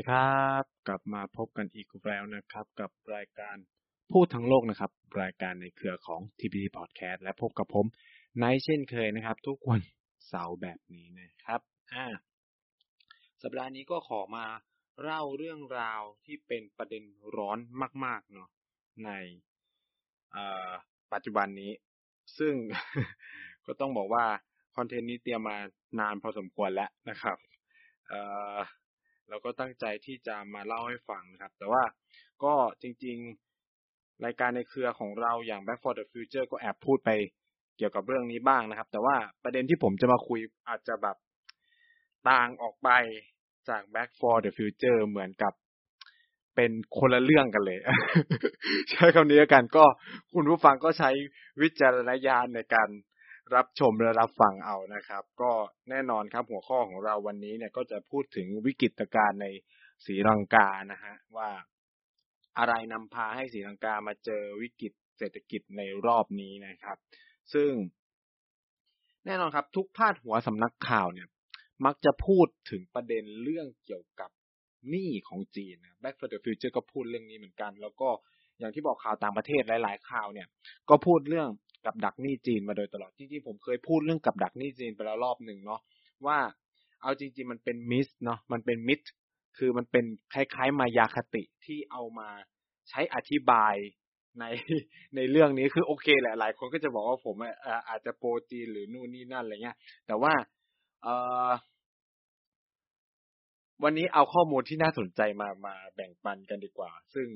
สวัสดีครับ กลับมาพบกันอีกแล้วนะครับ กับรายการพูดทั้งโลกนะครับ รายการในเครือของ TPT Podcast และพบกับผมไนท์เช่นเคยนะครับ ทุกวันเสาร์แบบนี้นะครับอ่าสัปดาห์นี้ก็ขอมาเล่าเรื่องราวที่เป็นประเด็นร้อนมากๆเนาะในปัจจุบันนี้ ซึ่งก็ต้องบอกว่าคอนเทนต์นี้เตรียมมานานพอสมควรแล้วนะครับ เราก็ตั้งใจที่จะมาเล่าให้ฟังนะครับ แต่ว่าก็จริงๆ รายการในเครือของเราอย่าง Back for the Future ก็แอบพูดไปเกี่ยวกับเรื่องนี้บ้างนะครับ แต่ว่าประเด็นที่ผมจะมาคุยอาจจะแบบต่างออกไปจาก Back for the Future เหมือนกับเป็นคนละเรื่องกันเลย ใช้คำนี้กันก็คุณผู้ฟังก็ใช้วิจารณญาณในการ รับชมและรับฟังเอานะครับ ก็แน่นอนครับหัวข้อของเราวันนี้เนี่ยก็จะพูดถึงวิกฤตการณ์ในศรีลังกานะฮะว่าอะไรนำพาให้ศรีลังกามาเจอวิกฤตเศรษฐกิจในรอบนี้นะครับ ซึ่ง แน่นอนครับ ทุกพาดหัวสำนักข่าวเนี่ย มักจะพูดถึงประเด็นเรื่องเกี่ยวกับหนี้ของจีนนะ Back for the Future ก็พูดเรื่องนี้เหมือนกัน แล้วก็อย่างที่บอกข่าวต่างประเทศหลาย ๆ ข่าวเนี่ย ก็พูดเรื่อง กับดักหนี้จีนมาโดยตลอดจริงๆผมเคยพูดเรื่องกับดักหนี้จีนไปแล้วรอบหนึ่งเนาะว่าเอาจริง ๆ มันเป็นมิสเนาะมันเป็นมิดคือมันเป็นคล้ายๆ มายาคติที่เอามาใช้อธิบายในในเรื่องนี้คือโอเคแหละหลายคนก็จะบอกว่าผมอาจจะโปรจีนหรือนู่นนี่นั่นอะไรเงี้ย แต่ว่าเออวันนี้เอาข้อมูลที่น่าสนใจมามาแบ่งปันกันดีกว่า ซึ่ง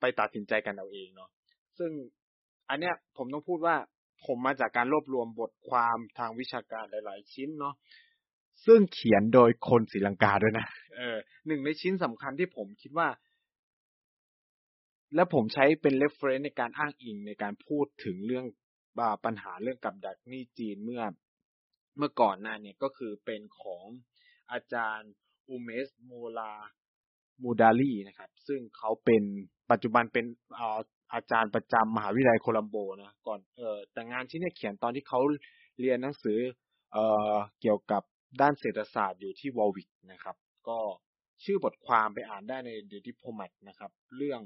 ไปตัดสินใจกันเอาเองเนาะซึ่ง อันเนี้ยผมต้องพูดว่าผมมาจากการรวบรวมบทความทางวิชาการหลาย ๆ ชิ้นเนาะซึ่งเขียนโดยคนศรีลังกาด้วยนะเออหนึ่งในชิ้นสำคัญที่ผมคิดว่า และผมใช้เป็น reference ในการอ้างอิงในการพูดถึงเรื่องปัญหาเรื่องกับดักนี่จีนเมื่อเมื่อก่อนหน้าเนี่ยก็คือเป็นของอาจารย์อูเมสโมลามูดาลีนะครับ ซึ่งเขาเป็นปัจจุบันเป็น อาจารย์ประจำมหาวิทยาลัยโคลัมโบนะก่อนเออแต่งานที่เนี่ยเขียนตอนที่เขาเรียนหนังสือเอ่อเกี่ยวกับด้านเศรษฐศาสตร์อยู่ที่วอลวิกนะครับ ก็ชื่อบทความไปอ่านได้ใน The Diplomat นะครับ เรื่อง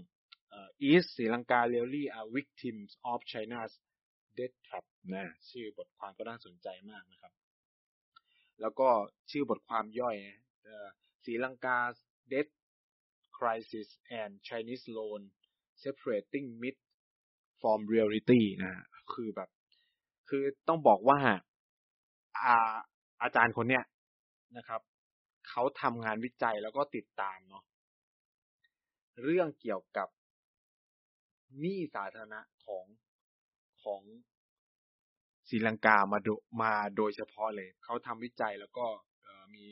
อ่อ East Sri Lanka really are victims of China's death trap นะชื่อบทความก็น่าสนใจมากนะครับ แล้วก็ชื่อบทความย่อยนะศรีลังกา death crisis and Chinese loan separating myth from reality นะคือแบบ คือต้องบอกว่าอาอาจารย์คนเนี้ยนะครับเขาทำงานวิจัยแล้วก็ติดตามเนาะเรื่องเกี่ยวกับหนี้สาธารณะของของศรีลังกามาโดมาโดยเฉพาะเลย เขาทำวิจัยแล้วก็มี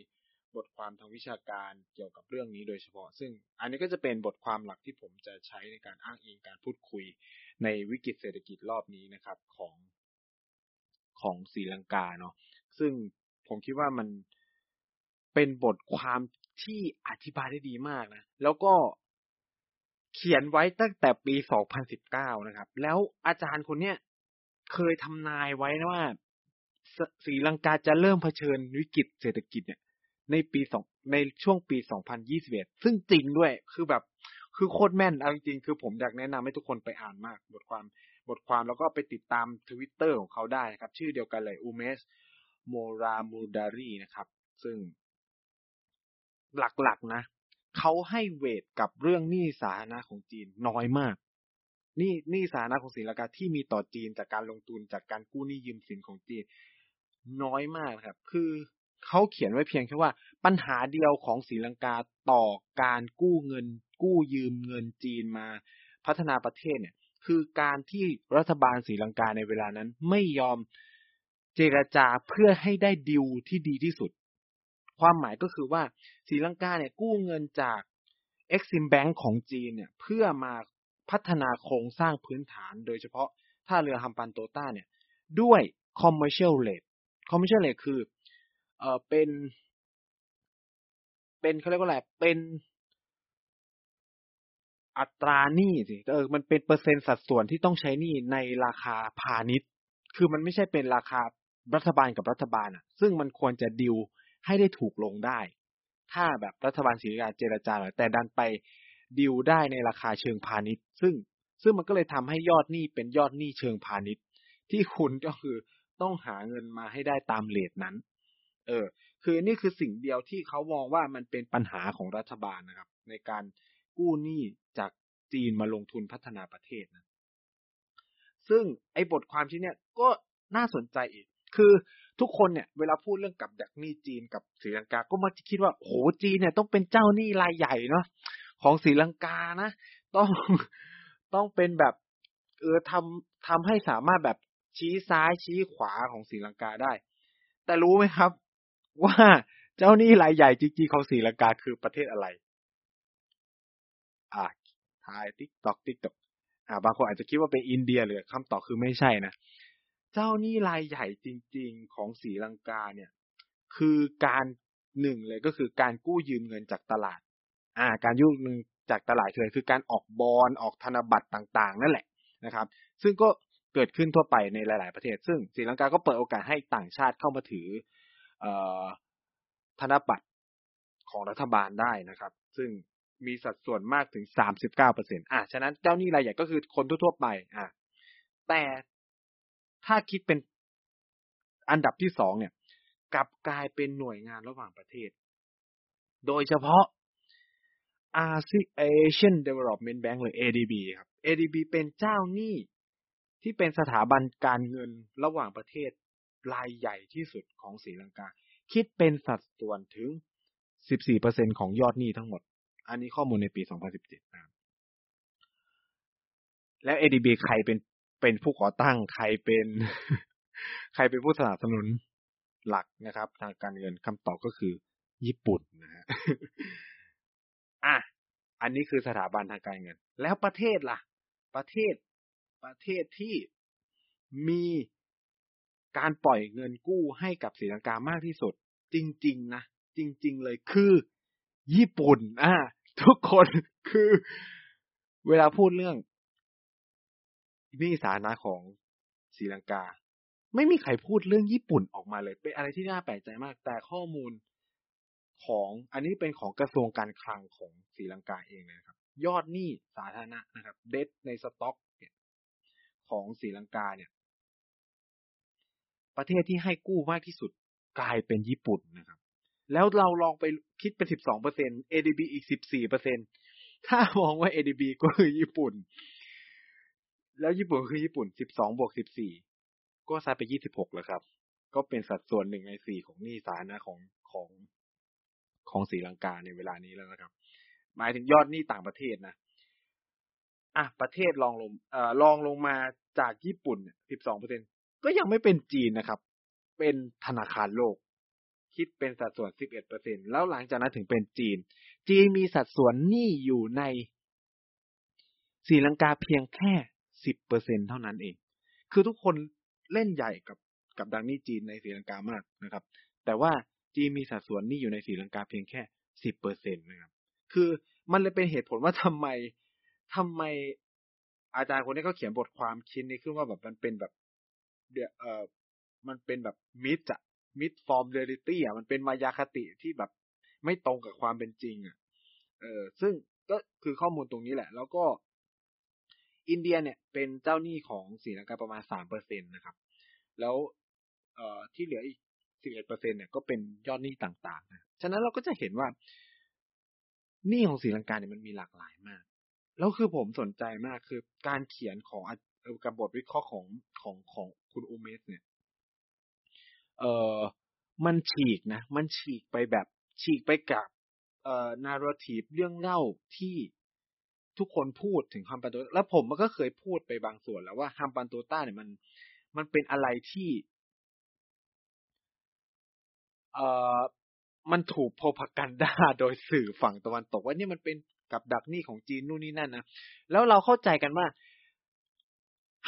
บทความทางวิชาการเกี่ยวกับเรื่องนี้โดยเฉพาะ ซึ่งอันนี้ก็จะเป็นบทความหลักที่ผมจะใช้ในการอ้างอิงการพูดคุยในวิกฤตเศรษฐกิจรอบนี้นะครับของของศรีลังกาเนาะซึ่งผมคิดว่ามันเป็นบทความที่อธิบายได้ดีมากนะ แล้วก็เขียนไว้ตั้งแต่ปี 2019 นะครับ แล้วอาจารย์คนเนี้ยเคยทำนายไว้นะว่าศรีลังกาจะเริ่มเผชิญวิกฤตเศรษฐกิจเนี่ย ในปีสองในช่วงปี 2021 ซึ่งจริงด้วย คือแบบคือโคตรแม่นเอาจริงคือผมอยากแนะนำให้ทุกคนไปอ่านมาก บทความบทความแล้วก็ไปติดตามทวิตเตอร์ของเขาได้นะครับ ชื่อเดียวกันเลยอูเมสโมรามูดารีนะครับ ซึ่ง หลักๆนะ เขาให้เวทกับเรื่องหนี้สาธารณะของจีนน้อยมากนี่หนี้สาธารณะของศรีลังกาที่มีต่อจีนจากการลงทุนจากการกู้หนี้ยืมสินของจีน น้อยมากครับ คือ เขาเขียนไว้เพียงแค่ว่าปัญหาเดียวของศรีลังกาต่อการกู้เงิน กู้ยืมเงินจีนมาพัฒนาประเทศเนี่ย คือการที่รัฐบาลศรีลังกาในเวลานั้นไม่ยอมเจรจาเพื่อให้ได้ดิวที่ดีที่สุด ความหมายก็คือว่าศรีลังกาเนี่ยกู้เงินจาก Exim Bank ของจีนเนี่ย เพื่อมาพัฒนาโครงสร้างพื้นฐาน โดยเฉพาะท่าเรือฮัมปันโตต้าเนี่ย ด้วย commercial rate commercial rate คือ เออเป็น เป็นเขาเรียกว่าอะไรเป็นอัตราหนี้สิเออมันเป็นเปอร์เซ็นต์สัดส่วนที่ต้องใช้หนี้ในราคาพาณิชย์ คือมันไม่ใช่เป็นราคารัฐบาลกับรัฐบาลอะ ซึ่งมันควรจะดิวให้ได้ถูกลงได้ ถ้าแบบรัฐบาลศรีกาเจรจาหน่อยแต่ดันไปดิวได้ในราคาเชิงพาณิชย์ ซึ่งซึ่งมันก็เลยทำให้ยอดหนี้เป็นยอดหนี้เชิงพาณิชย์ ที่คุณก็คือต้องหาเงินมาให้ได้ตามเลทนั้น เออ คือนี่คือสิ่งเดียวที่เขามองว่ามันเป็นปัญหาของรัฐบาลนะครับ ในการกู้หนี้จากจีนมาลงทุนพัฒนาประเทศนะ ซึ่งไอ้บทความที่เนี่ยก็น่าสนใจอีก คือทุกคนเนี่ยเวลาพูดเรื่องกับดักหนี้จีนกับศรีลังกา ก็มักจะคิดว่าโหจีนเนี่ยต้องเป็นเจ้าหนี้รายใหญ่เนาะของศรีลังกานะ ต้องต้องเป็นแบบเออทำทำให้สามารถแบบชี้ซ้ายชี้ขวาของศรีลังกาได้ แต่รู้ไหมครับ ว่าเจ้าหนี้รายใหญ่จริงๆของศรีลังกาคือประเทศอะไร อ่าทายติ๊กตอกติ๊กตอกอ่าบางคนอาจจะคิดว่าเป็นอินเดียหรือคำตอบคือไม่ใช่นะ เจ้าหนี้รายใหญ่จริง ๆ ของศรีลังกาเนี่ย คือการหนึ่งเลยก็คือการกู้ยืมเงินจากตลาด อ่า การกู้เงินจากตลาดคือคือการออกบอลออกธนบัตรต่างๆ นั่นแหละนะครับ ซึ่งก็เกิดขึ้นทั่วไปในหลาย ๆ ประเทศ ซึ่งศรีลังกาก็เปิดโอกาสให้ต่างชาติเข้ามาถือ ธนบัตรของรัฐบาลได้นะครับ ซึ่งมีสัดส่วนมากถึงสามสิบเก้าเปอร์เซ็นต์อะฉะนั้นเจ้าหนี้รายใหญ่ก็คือคนทั่วๆไปอะแต่ถ้าคิดเป็นอันดับที่สองเนี่ย กลับกลายเป็นหน่วยงานระหว่างประเทศ โดยเฉพาะ Asian Development Bank หรือ ADB ครับ ADB เป็นเจ้าหนี้ที่เป็นสถาบันการเงินระหว่างประเทศ รายใหญ่ที่สุดของศรีลังกา คิดเป็นสัดส่วนถึง 14%ของยอดหนี้ทั้งหมด อันนี้ข้อมูลในปี 2017นะครับแล้ว ADB ใครเป็นเป็นผู้ก่อตั้งใครเป็น ใครเป็นผู้สนับสนุนหลักนะครับ ทางการเงินคำตอบก็คือ ญี่ปุ่นนะฮะอะอันนี้คือสถาบันทางการเงิน แล้วประเทศล่ะ ประเทศประเทศที่มี การปล่อยเงินกู้ให้กับศรีลังกามากที่สุด จริง ๆ นะ จริง ๆ เลยคือ ญี่ปุ่นอะทุกคนคือเวลาพูดเรื่องนี่สาธารณะของศรีลังกา ไม่มีใครพูดเรื่องญี่ปุ่นออกมาเลย เป็นอะไรที่น่าแปลกใจมาก แต่ข้อมูลของอันนี้เป็นของกระทรวงการคลังของศรีลังกาเองนะครับ ยอดหนี้สาธารณะนะครับ เดทในสต็อกเนี่ยของศรีลังกาเนี่ย ประเทศที่ให้กู้มากที่สุดกลายเป็นญี่ปุ่นนะครับ แล้วเราลองไปคิดเป็นสิบสองเปอร์เซ็น ADB อีกสิบสี่เปอร์เซ็นถ้ามองว่า ADB ก็คือญี่ปุ่น แล้วญี่ปุ่นคือญี่ปุ่นสิบสองบวกสิบสี่ก็ซาไปยี่สิบหกแล้วครับ ก็เป็นสัดส่วนหนึ่งในสี่ของหนี้สาธารณะของของของศรีลังกาในเวลานี้แล้วนะครับ หมายถึงยอดหนี้ต่างประเทศนะอะประเทศลองลงเอ่อลองลงมาจากญี่ปุ่นสิบสองเปอร์เซ็น ก็ยังไม่เป็นจีนนะครับ เป็นธนาคารโลก คิดเป็นสัดส่วนสิบเอ็ดเปอร์เซ็นแล้วหลังจากนั้นถึงเป็นจีน จีนมีสัดส่วนหนี้อยู่ในศรีลังกาเพียงแค่สิบเท่านั้นเอง คือทุกคนเล่นใหญ่กับกับดักหนี้จีนในศรีลังกามากนะครับ แต่ว่าจีนมีสัดส่วนหนี้อยู่ในศรีลังกาเพียงแค่สิบเปอร์เซ็นตนะครับ คือมันเลยเป็นเหตุผลว่าทำไมทำไมอาจารย์คนนี้เขาเขียนบทความชิ้นนี้ขึ้นว่าแบบมันเป็นแบบ เดี๋ยวเออมันเป็นแบบ myth อะ myth from reality อะมันเป็นมายาคติที่แบบไม่ตรงกับความเป็นจริงอะเออซึ่งก็คือข้อมูลตรงนี้แหละ แล้วก็ อินเดียเนี่ยเป็นเจ้าหนี้ของศรีลังกาประมาณสามเปอร์เซ็นตนะครับ แล้วเอ่อที่เหลืออีกสิบเอ็ดเปอร์เซ็นเนี่ยก็เป็นยอดหนี้ต่างๆนะฉะนั้นเราก็จะเห็นว่าหนี้ของศรีลังกาเนี่ยมันมีหลากหลายมาก แล้วคือผมสนใจมากคือการเขียนของ กับบทวิเคราะห์ของของของคุณอูเมสเนี่ย เออมันฉีกนะ มันฉีกไปแบบฉีกไปกับเอ่อ narrative เรื่องเล่าที่ทุกคนพูดถึงฮัมปันโตแล้วผมมันก็เคยพูดไปบางส่วนแล้วว่าฮัมปันโตต้าเนี่ยมันมันเป็นอะไรที่ เอ่อมันถูกโพพกันดาโดยสื่อฝั่งตะวันตกว่านี่มันเป็นกับดักนี้ของจีนนู่นนี่นั่นนะแล้วเราเข้าใจกันว่า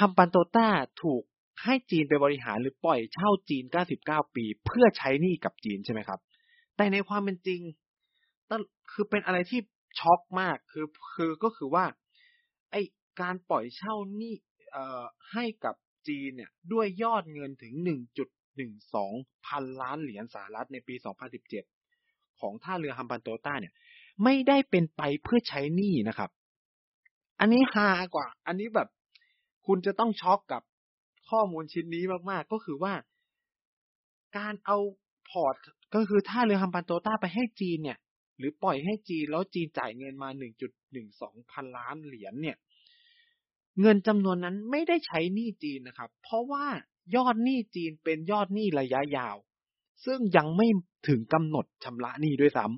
ฮัมปันโตต้าถูกให้จีนไปบริหารหรือปล่อยเช่าจีน 99 ปี เพื่อใช้หนี้กับจีนใช่ไหมครับ แต่ในความเป็นจริงต้คือเป็นอะไรที่ช็อกมากคือคือก็คือว่า ไอการปล่อยเช่าหนี่เอ่อให้กับจีนเนี่ยด้วยยอดเงินถึง 1.12 พันล้านเหรียญสหรัฐในปี 2017 ของท่าเรือฮัมบันโตต้าเนี่ย ไม่ได้เป็นไปเพื่อใช้หนี้นะครับ อันนี้ฮากว่า อันนี้แบบ คุณจะต้องช็อกกับข้อมูลชิ้นนี้มาก ๆ ก็คือว่า การเอาพอร์ตก็คือท่าเรือฮัมบันโตต้าไปให้จีนเนี่ย หรือปล่อยให้จีนแล้วจีนจ่ายเงินมา1.12พันล้านเหรียญเนี่ย เงินจำนวนนั้นไม่ได้ใช้หนี้จีนนะครับ เพราะว่ายอดหนี้จีนเป็นยอดหนี้ระยะยาว ซึ่งยังไม่ถึงกำหนดชำระหนี้ด้วยซ้ำ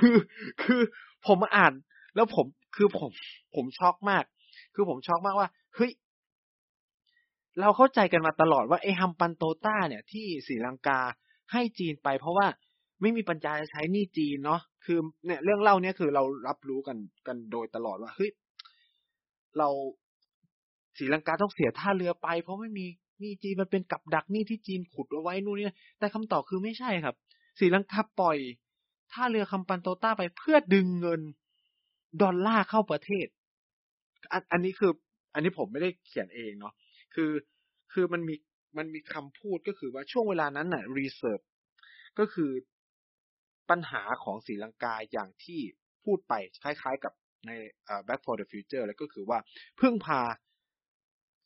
คือคือผมอ่านแล้วผม คือผมผมช็อกมาก คือผมช็อกมากว่าเฮ้ยเราเข้าใจกันมาตลอดว่าไอ้ฮัมปันโตต้าเนี่ยที่ศรีลังกาให้จีนไป เพราะว่าไม่มีปัญญาจะใช้นี้จีนเนาะคือเนี่ยเรื่องเล่าเนี่ยคือเรารับรู้กันกันโดยตลอดว่าเฮ้ยเราศรีลังกาต้องเสียท่าเรือไป เพราะไม่มีนี้จีนมันเป็นกับดักนี้ที่จีนขุดเอาไว้นู่นนี่แต่คำตอบคือไม่ใช่ครับศรีลังกาปล่อยท่าเรือฮัมบันโตต้าไปเพื่อดึงเงิน ดอลลาร์เข้าประเทศ อันนี้คือ อันนี้ผมไม่ได้เขียนเองเนาะคือคือมันมีมันมีคำพูดก็คือว่าช่วงเวลานั้นน่ะ reserve ก็คือปัญหาของศรีลังกาอย่างที่พูดไปคล้ายๆกับใน Back for the Future แล้วก็คือว่าพึ่งพา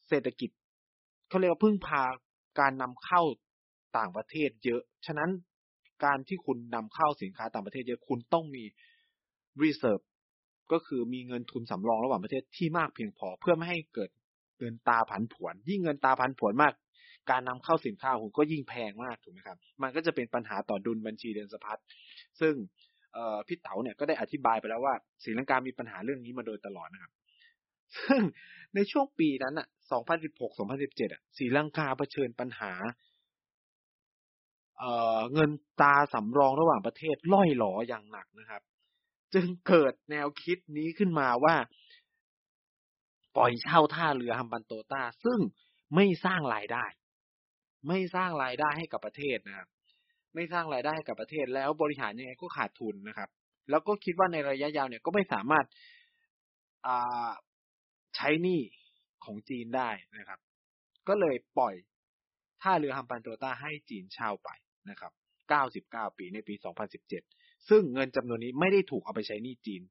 เศรษฐกิจเขาเรียกว่าพึ่งพาการนำเข้าต่างประเทศเยอะ ฉะนั้นการที่คุณนำเข้าสินค้าต่างประเทศเยอะคุณต้องมี reserve ก็คือมีเงินทุนสำรองระหว่างประเทศที่มากเพียงพอเพื่อไม่ให้เกิดเงินตาผันผวน ยิ่งเงินตาผันผวนมาก การนำเข้าสินค้าคุณก็ยิ่งแพงมากถูกไหมครับ มันก็จะเป็นปัญหาต่อดุลบัญชีเดินสะพัดซึ่งพี่เต๋าเนี่ยก็ได้อธิบายไปแล้วว่าศรีลังกามีปัญหาเรื่องนี้มาโดยตลอดนะครับ ซึ่งในช่วงปีนั้นอะ 2016-2017 อะศรีลังกาเผชิญปัญหาเเงินตาสำรองระหว่างประเทศล่อยหลออย่างหนักนะครับ จึงเกิดแนวคิดนี้ขึ้นมาว่า ปล่อยเช่าท่าเรือฮัมบันโตตาซึ่งไม่สร้างรายได้ ไม่สร้างรายได้ให้กับประเทศนะครับไม่สร้างรายได้ให้กับประเทศแล้วบริหารยังไงก็ขาดทุนนะครับ แล้วก็คิดว่าในระยะยาวเนี่ยก็ไม่สามารถใช้หนี้ของจีนได้นะครับ ก็เลยปล่อยท่าเรือฮัมปันโตต้าให้จีนเช่าไปนะครับ 99 ปีในปี 2017 ซึ่งเงินจำนวนนี้ไม่ได้ถูกเอาไปใช้หนี้จีน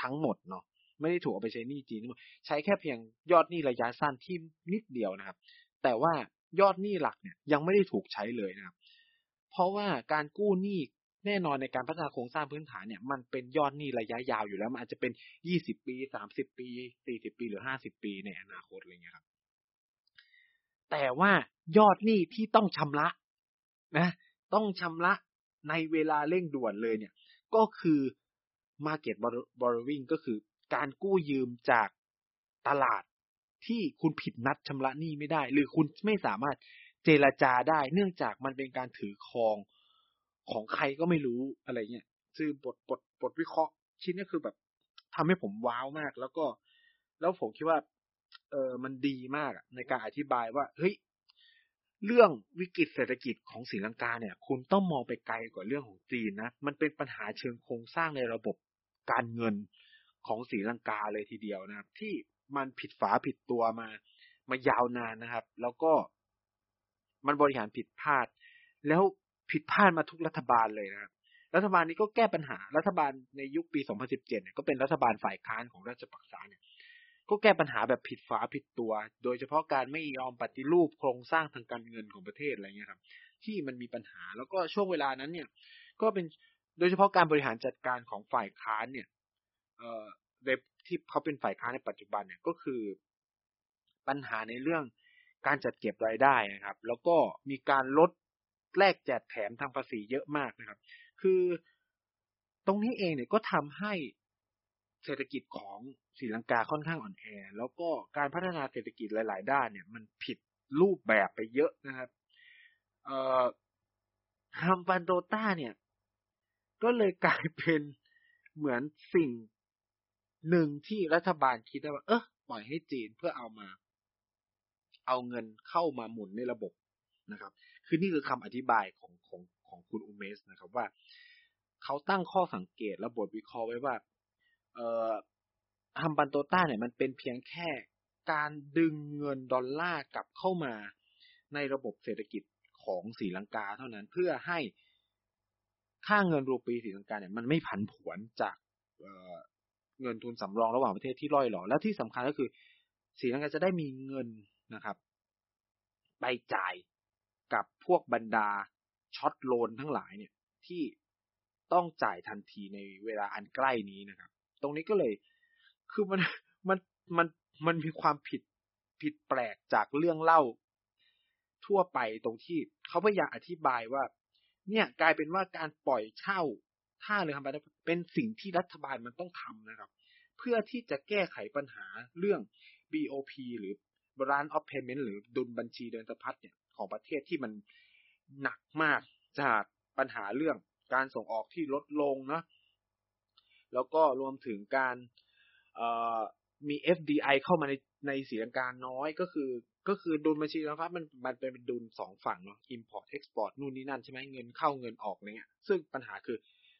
ทั้งหมดเนาะไม่ได้ถูกเอาไปใช้หนี้จีน ใช้แค่เพียงยอดหนี้ระยะสั้นที่นิดเดียวนะครับ แต่ว่ายอดหนี้หลักเนี่ยยังไม่ได้ถูกใช้เลยนะครับ เพราะว่าการกู้หนี้แน่นอนในการพัฒนาโครงสร้างพื้นฐานเนี่ยมันเป็นยอดหนี้ระยะยาวอยู่แล้วมันอาจจะเป็นยี่สิบปีสามสิบปีสี่สิบปีหรือห้าสิบปีในอนาคตอะไรเงี้ยครับแต่ว่ายอดหนี้ที่ต้องชำระนะ ต้องชำระ ในเวลาเร่งด่วนเลยเนี่ย ก็คือ market borrowing ก็คือการกู้ยืมจากตลาดที่คุณผิดนัดชำระหนี้ไม่ได้ หรือคุณไม่สามารถเจรจาได้ เนื่องจากมันเป็นการถือครองของใครก็ไม่รู้อะไรเงี้ยคือบทบทบทวิเคราะห์ชิ้นนี้คือแบบทำให้ผมว้าวมาก แล้วก็ แล้วผมคิดว่า เออมันดีมากในการอธิบายว่า เฮ้ย เรื่องวิกฤตเศรษฐกิจของศรีลังกาเนี่ยคุณต้องมองไปไกลกว่าเรื่องของจีนนะ มันเป็นปัญหาเชิงโครงสร้างในระบบการเงินของศรีลังกาเลยทีเดียวนะครับ ที่มันผิดฝาผิดตัวมามายาวนานนะครับ แล้วก็มันบริหารผิดพลาด แล้วผิดพลาดมาทุกรัฐบาลเลยนะครับรัฐบาลนี้ก็แก้ปัญหารัฐบาลในยุคปี 2017 เนี่ยก็เป็นรัฐบาลฝ่ายค้านของราชปักษาเนี่ย ก็แก้ปัญหาแบบผิดฝาผิดตัว โดยเฉพาะการไม่ยอมปฏิรูปโครงสร้างทางการเงินของประเทศอะไรเงี้ยครับ ที่มันมีปัญหาแล้วก็ช่วงเวลานั้นเนี่ย ก็เป็นโดยเฉพาะการบริหารจัดการของฝ่ายค้านเนี่ย เอ่อในที่เขาเป็นฝ่ายค้านในปัจจุบันเนี่ยก็คือ ปัญหาในเรื่องการจัดเก็บรายได้นะครับ แล้วก็มีการลดแลกแจกแถมทางภาษีเยอะมากนะครับ คือตรงนี้เองเนี่ยก็ทำให้ เศรษฐกิจของศรีลังกาค่อนข้างอ่อนแอ แล้วก็การพัฒนาเศรษฐกิจหลาย ๆ ด้านเนี่ยมันผิดรูปแบบไปเยอะนะครับเอ่อฮัมบันโดต้าเนี่ย ก็เลยกลายเป็นเหมือนสิ่งหนึ่งที่รัฐบาลคิดว่า เออปล่อยให้จีนเพื่อเอามา เอาเงินเข้ามาหมุนในระบบนะครับ คือนี่คือคำอธิบายของของของคุณอุเมสนะครับว่า เขาตั้งข้อสังเกตและบทวิเคราะห์ไว้ว่า เอ่อฮัมบันโตต้าเนี่ยมันเป็นเพียงแค่การดึงเงินดอลลาร์กลับเข้ามาในระบบเศรษฐกิจของศรีลังกาเท่านั้นเพื่อให้ค่าเงินรูปีศรีลังกาเนี่ยมันไม่ผันผวนจากเงินทุนสำรองระหว่างประเทศที่ร่อยหรอ แล้วที่สำคัญก็คือศรีลังกาจะได้มีเงินนะครับไปจ่ายกับพวกบรรดาช็อตโลนทั้งหลายเนี่ยที่ต้องจ่ายทันทีในเวลาอันใกล้นี้นะครับ ตรงนี้ก็เลย คือมันมันมันมันมีความผิดผิดแปลกจากเรื่องเล่า ทั่วไปตรงที่เขาพยายามอธิบายว่า เนี่ยกลายเป็นว่าการปล่อยเช่าท่าเรือทำไปเป็นสิ่งที่รัฐบาลมันต้องทำนะครับ เพื่อที่จะแก้ไขปัญหาเรื่อง BOP หรือ Balance of Payment หรือดุลบัญชีเดินสะพัดเนี่ยของประเทศที่มันหนักมากจากปัญหาเรื่องการส่งออกที่ลดลงนะ แล้วก็รวมถึงการมี FDI เข้ามาในในสีลังกาน้อยก็คือ ก็คือดุลบัญชีนะครับมันมันเป็นดุลสองฝั่งเนาะ import export นู่นนี่นั่นใช่ไหมเงินเข้าเงินออกเนี่ย ซึ่งปัญหาคือ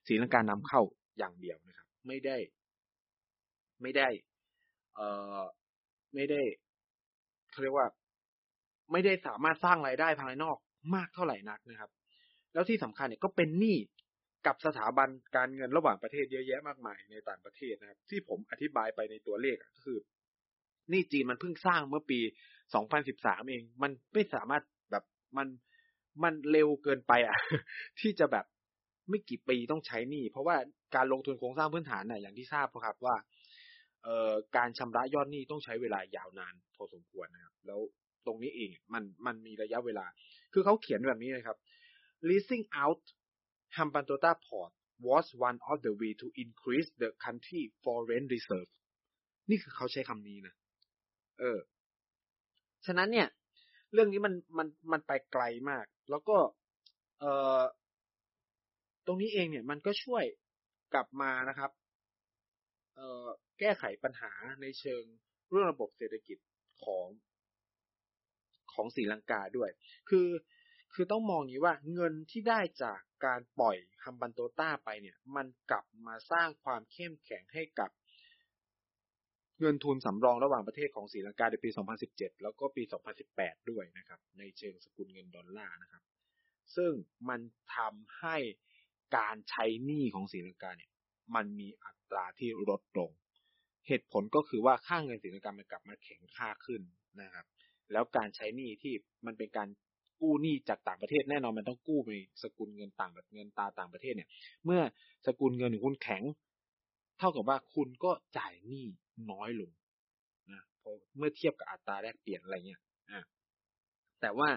สีลังกานำเข้าอย่างเดียวนะครับ ไม่ได้ ไม่ได้ เอ่อไม่ได้เขาเรียกว่า ไม่ได้สามารถสร้างรายได้ภายนอกมากเท่าไหร่นักนะครับ แล้วที่สำคัญเนี่ยก็เป็นหนี้ กับสถาบันการเงินระหว่างประเทศเยอะแยะมากมายในต่างประเทศนะครับ ที่ผมอธิบายไปในตัวเลขก็คือ นี้จีนมันเพิ่งสร้างเมื่อปี 2013 เอง มันไม่สามารถแบบมันมันเร็วเกินไปอะ ที่จะแบบไม่กี่ปีต้องใช้นี้เพราะว่าการลงทุนโครงสร้างพื้นฐานน่ะอย่างที่ทราบครับว่าเอ่อการชำระยอดหนี้ต้องใช้เวลายาวนานพอสมควรนะครับ แล้วตรงนี้เองมันมันมีระยะเวลา คือเขาเขียนแบบนี้นะครับ leasing out Hambantota port was one of the way to increase the country foreign reserve นี่คือเขาใช้คำนี้นะ เออ ฉะนั้นเนี่ย เรื่องนี้มันมันมันไปไกลมาก แล้วก็ เอ่อ ตรงนี้เองเนี่ย มันก็ช่วยกลับมานะครับ เอ่อ แก้ไขปัญหาในเชิงเรื่องระบบเศรษฐกิจของของศรีลังกาด้วย คือ คือต้องมองอย่างนี้ว่าเงินที่ได้จากการปล่อยฮัมบันโตต้าไปเนี่ย มันกลับมาสร้างความเข้มแข็งให้กับ เงินทุนสำรองระหว่างประเทศของศรีลังกาในปี 2017 แล้วก็ปี 2018 ด้วยนะครับ ในเชิงสกุลเงินดอลลาร์นะครับ ซึ่งมันทำให้การใช้หนี้ของศรีลังกาเนี่ย มันมีอัตราที่ลดลง เหตุผลก็คือว่าค่าเงินศรีลังกามันกลับมาแข็งค่าขึ้นนะครับ แล้วการใช้หนี้ที่มันเป็นการ กู้หนี้จากต่างประเทศแน่นอนมันต้องกู้ในสกุลเงินต่างแบบเงินตาต่างประเทศเนี่ย เมื่อสกุลเงินของคุณแข็ง เท่ากับว่าคุณก็จ่ายหนี้น้อยลงนะพอเมื่อเทียบกับอัตราแลกเปลี่ยนอะไรเงี้ยอ่าแต่ว่า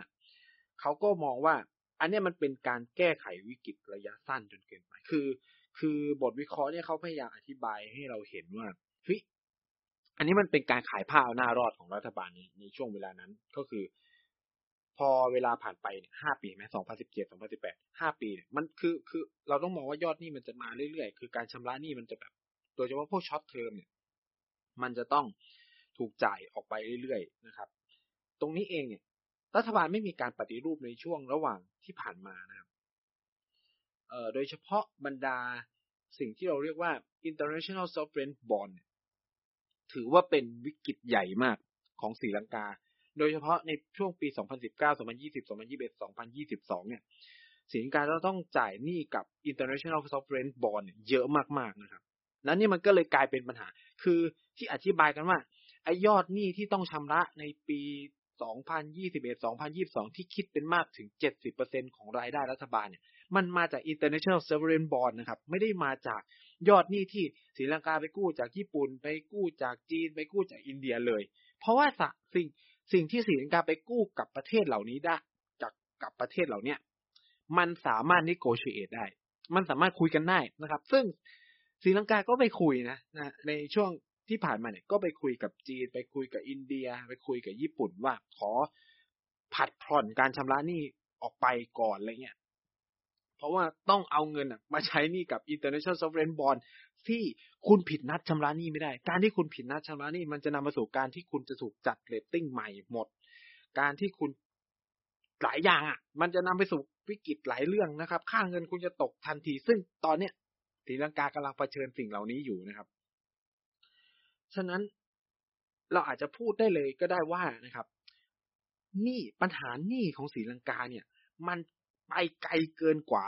เขาก็มองว่า อันนี้มันเป็นการแก้ไขวิกฤตระยะสั้นจนเกินไปคือ คือบทวิเคราะห์เนี่ยเขาพยายามอธิบายให้เราเห็นว่าเฮ้ยอันนี้มันเป็นการขายผ้าเอาหน้ารอดของรัฐบาลในในช่วงเวลานั้นก็คือ พอเวลาผ่านไปเนี่ยห้าปีไหมสองพันสิบเจ็ดสองพันสิบแปดห้าปีเนี่ยมันคือคือเราต้องมองว่ายอดหนี้มันจะมาเรื่อยๆ คือการชำระหนี้มันจะแบบ โดยเฉพาะพวก short term เนี่ยมันจะต้องถูกจ่ายออกไปเรื่อยๆนะครับ ตรงนี้เองเนี่ย รัฐบาลไม่มีการปฏิรูปในช่วงระหว่างที่ผ่านมานะครับเอ่อโดยเฉพาะบรรดาสิ่งที่เราเรียกว่า international sovereign bond ถือว่าเป็นวิกฤตใหญ่มากของศรีลังกา โดยเฉพาะในช่วงปี 2019 2020 2021 2022 เนี่ยสินการเราต้องจ่ายหนี้กับ international sovereign bond เยอะมากๆนะครับนั้นนี่มันก็เลยกลายเป็นปัญหา คือที่อธิบายกันว่าไอ้ยอดหนี้ที่ต้องชำระในปี 2021 2022 ที่คิดเป็นมากถึง 70%ของรายได้รัฐบาลเนี่ย มันมาจาก international sovereign bond นะครับ ไม่ได้มาจากยอดหนี้ที่ศรีลังกาไปกู้จากญี่ปุ่น ไปกู้จากจีน ไปกู้จากอินเดียเลย เพราะว่าสิ่ง สิ่งที่ศรีลังกาไปกู้กับประเทศเหล่านี้ได้ จากกับประเทศเหล่าเนี้ยมันสามารถนิโกชิเอตได้ มันสามารถคุยกันได้นะครับ ซึ่งศรีลังกาก็ไปคุยนะนะในช่วงที่ผ่านมาเนี่ยก็ไปคุยกับจีน ไปคุยกับอินเดีย ไปคุยกับญี่ปุ่นว่าขอผัดผ่อนการชำระหนี้ออกไปก่อนอะไรเงี้ย เพราะว่าต้องเอาเงินมาใช้หนี้กับ international sovereign bond ที่คุณผิดนัดชำระหนี้ไม่ได้ การที่คุณผิดนัดชำระหนี้มันจะนำมาสู่การที่คุณจะถูกจัดเรตติ้งใหม่หมด การที่คุณหลายอย่างอะ มันจะนำไปสู่วิกฤตหลายเรื่องนะครับ ค่าเงินคุณจะตกทันที ซึ่งตอนเนี้ยศรีลังกากำลังเผชิญสิ่งเหล่านี้อยู่นะครับ ฉะนั้นเราอาจจะพูดได้เลยก็ได้ว่านะครับหนี้ปัญหาหนี้ของศรีลังกาเนี่ย มัน ไปไกลเกินกว่า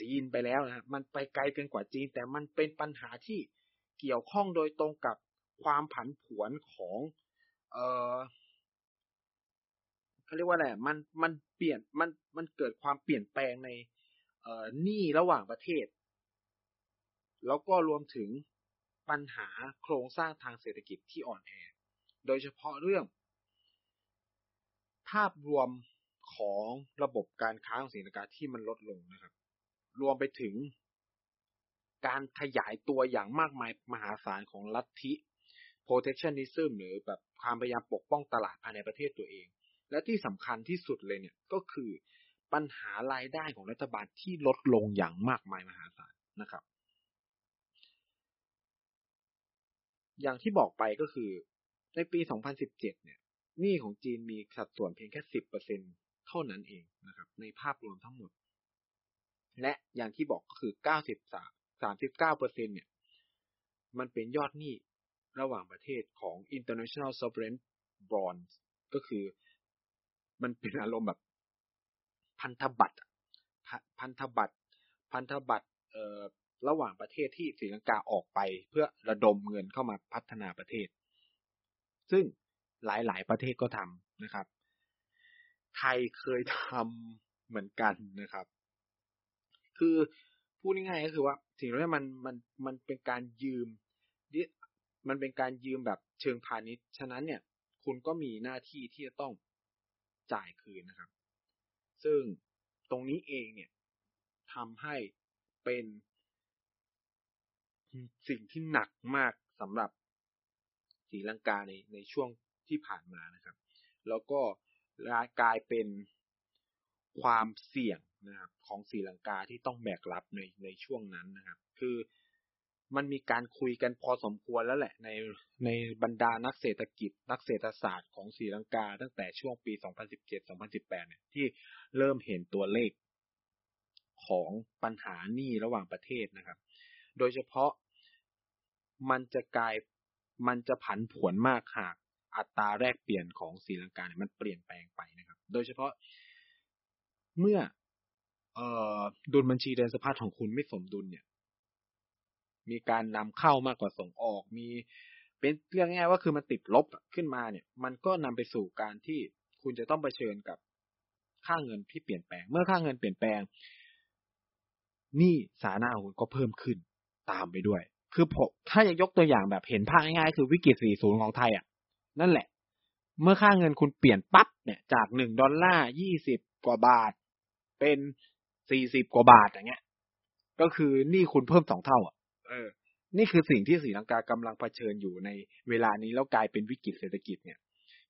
จีนไปแล้วนะมันไปไกลเกินกว่าจีน แต่มันเป็นปัญหาที่เกี่ยวข้องโดยตรงกับความผันผวนของ เออเขาเรียกว่าอะไรมันมันเปลี่ยนมันมันเกิดความเปลี่ยนแปลงใน เอ่อหนี้ระหว่างประเทศ แล้วก็รวมถึงปัญหาโครงสร้างทางเศรษฐกิจที่อ่อนแอ โดยเฉพาะเรื่อง ภาพรวม ของระบบการค้าของสินค้าที่มันลดลงนะครับ รวมไปถึง การขยายตัวอย่างมากมายมหาศาลของลัทธิ protectionism หรือแบบความพยายามปกป้องตลาดภายในประเทศตัวเอง และที่สำคัญที่สุดเลยเนี่ยก็คือปัญหารายได้ของรัฐบาลที่ลดลงอย่างมากมายมหาศาลนะครับ อย่างที่บอกไปก็คือในปี 2017 เนี่ยหนี้ของจีนมีสัดส่วนเพียงแค่ 10%เท่านั้นเองนะครับ ในภาพรวมทั้งหมด และอย่างที่บอกก็คือ 93 39%เซ็นเนี่ย มันเป็นยอดหนี้ระหว่างประเทศของ international sovereign bonds ก็คือมันเป็นอารมณ์แบบพันธบัตรพันธบัตรพันธบัตรเอ่อระหว่างประเทศที่ศรีลังกาออกไปเพื่อระดมเงินเข้ามาพัฒนาประเทศ ซึ่งหลายๆ ประเทศก็ทำนะครับ ไทยเคยทำเหมือนกันนะครับ คือพูดง่ายๆก็คือว่าสิ่งนี้มันมันมันเป็นการยืมมันเป็นการยืมแบบเชิงพาณิชย์ ฉะนั้นเนี่ย คุณก็มีหน้าที่ที่จะต้องจ่ายคืนนะครับ ซึ่งตรงนี้เองเนี่ยทำให้เป็นสิ่งที่หนักมากสำหรับศรีลังกาในในช่วงที่ผ่านมานะครับ แล้วก็ กลายเป็นความเสี่ยงนะครับของศรีลังกาที่ต้องแบกรับในในช่วงนั้นนะครับ คือมันมีการคุยกันพอสมควรแล้วแหละในในบรรดานักเศรษฐกิจ นักเศรษฐศาสตร์ของศรีลังกา ตั้งแต่ช่วงปี 2017-2018 เนี่ยที่เริ่มเห็นตัวเลขของปัญหาหนี้ระหว่างประเทศนะครับ โดยเฉพาะมันจะกลายมันจะผันผวนมากหาก อัตราแลกเปลี่ยนของศรีลังกาเนี่ยมันเปลี่ยนแปลงไปนะครับ โดยเฉพาะเมื่อเออดุลบัญชีเดินสะพัดของคุณไม่สมดุลเนี่ย มีการนำเข้ามากกว่าส่งออก มีเป็นเรื่องง่ายว่าคือมันติดลบขึ้นมาเนี่ย มันก็นำไปสู่การที่คุณจะต้องเผชิญกับค่าเงินที่เปลี่ยนแปลง เมื่อค่าเงินเปลี่ยนแปลงนี่สาหน้าคุณก็เพิ่มขึ้นตามไปด้วย คือผมถ้าจะยกตัวอย่างแบบเห็นภาพง่ายๆคือวิกฤต 40 ของไทยอะ นั่นแหละ เมื่อค่าเงินคุณเปลี่ยนปั๊บเนี่ยจากหนึ่งดอลลาร์ยี่สิบกว่าบาท เป็นสี่สิบกว่าบาทอย่างเงี้ย ก็คือนี่คุณเพิ่มสองเท่า อะ เออ นี่คือสิ่งที่สีลังกากำลังเผชิญอยู่ในเวลานี้แล้วกลายเป็นวิกฤตเศรษฐกิจเนี่ย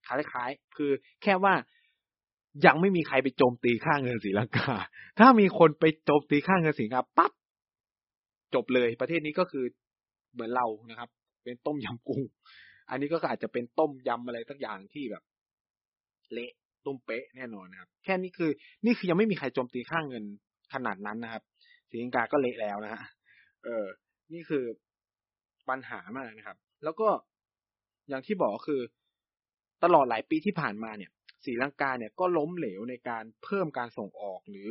คล้ายๆ คือแค่ว่ายังไม่มีใครไปโจมตีค่าเงินสีลังกา ถ้ามีคนไปโจมตีค่าเงินสีลังกาปั๊บจบเลยประเทศนี้ก็คือเหมือนเรานะครับ เป็นต้มยำกุ้ง อันนี้ก็อาจจะเป็นต้มยำอะไรสักอย่างที่แบบ เละตุ้มเป๊ะแน่นอนนะครับ แค่นี้คือ นี่คือยังไม่มีใครโจมตีค่าเงินขนาดนั้นนะครับสีลังกาก็เละแล้วนะฮะเออ นี่คือปัญหามากนะครับ แล้วก็อย่างที่บอกคือ ตลอดหลายปีที่ผ่านมาเนี่ยศรีลังกาเนี่ยก็ล้มเหลวในการเพิ่มการส่งออกหรือ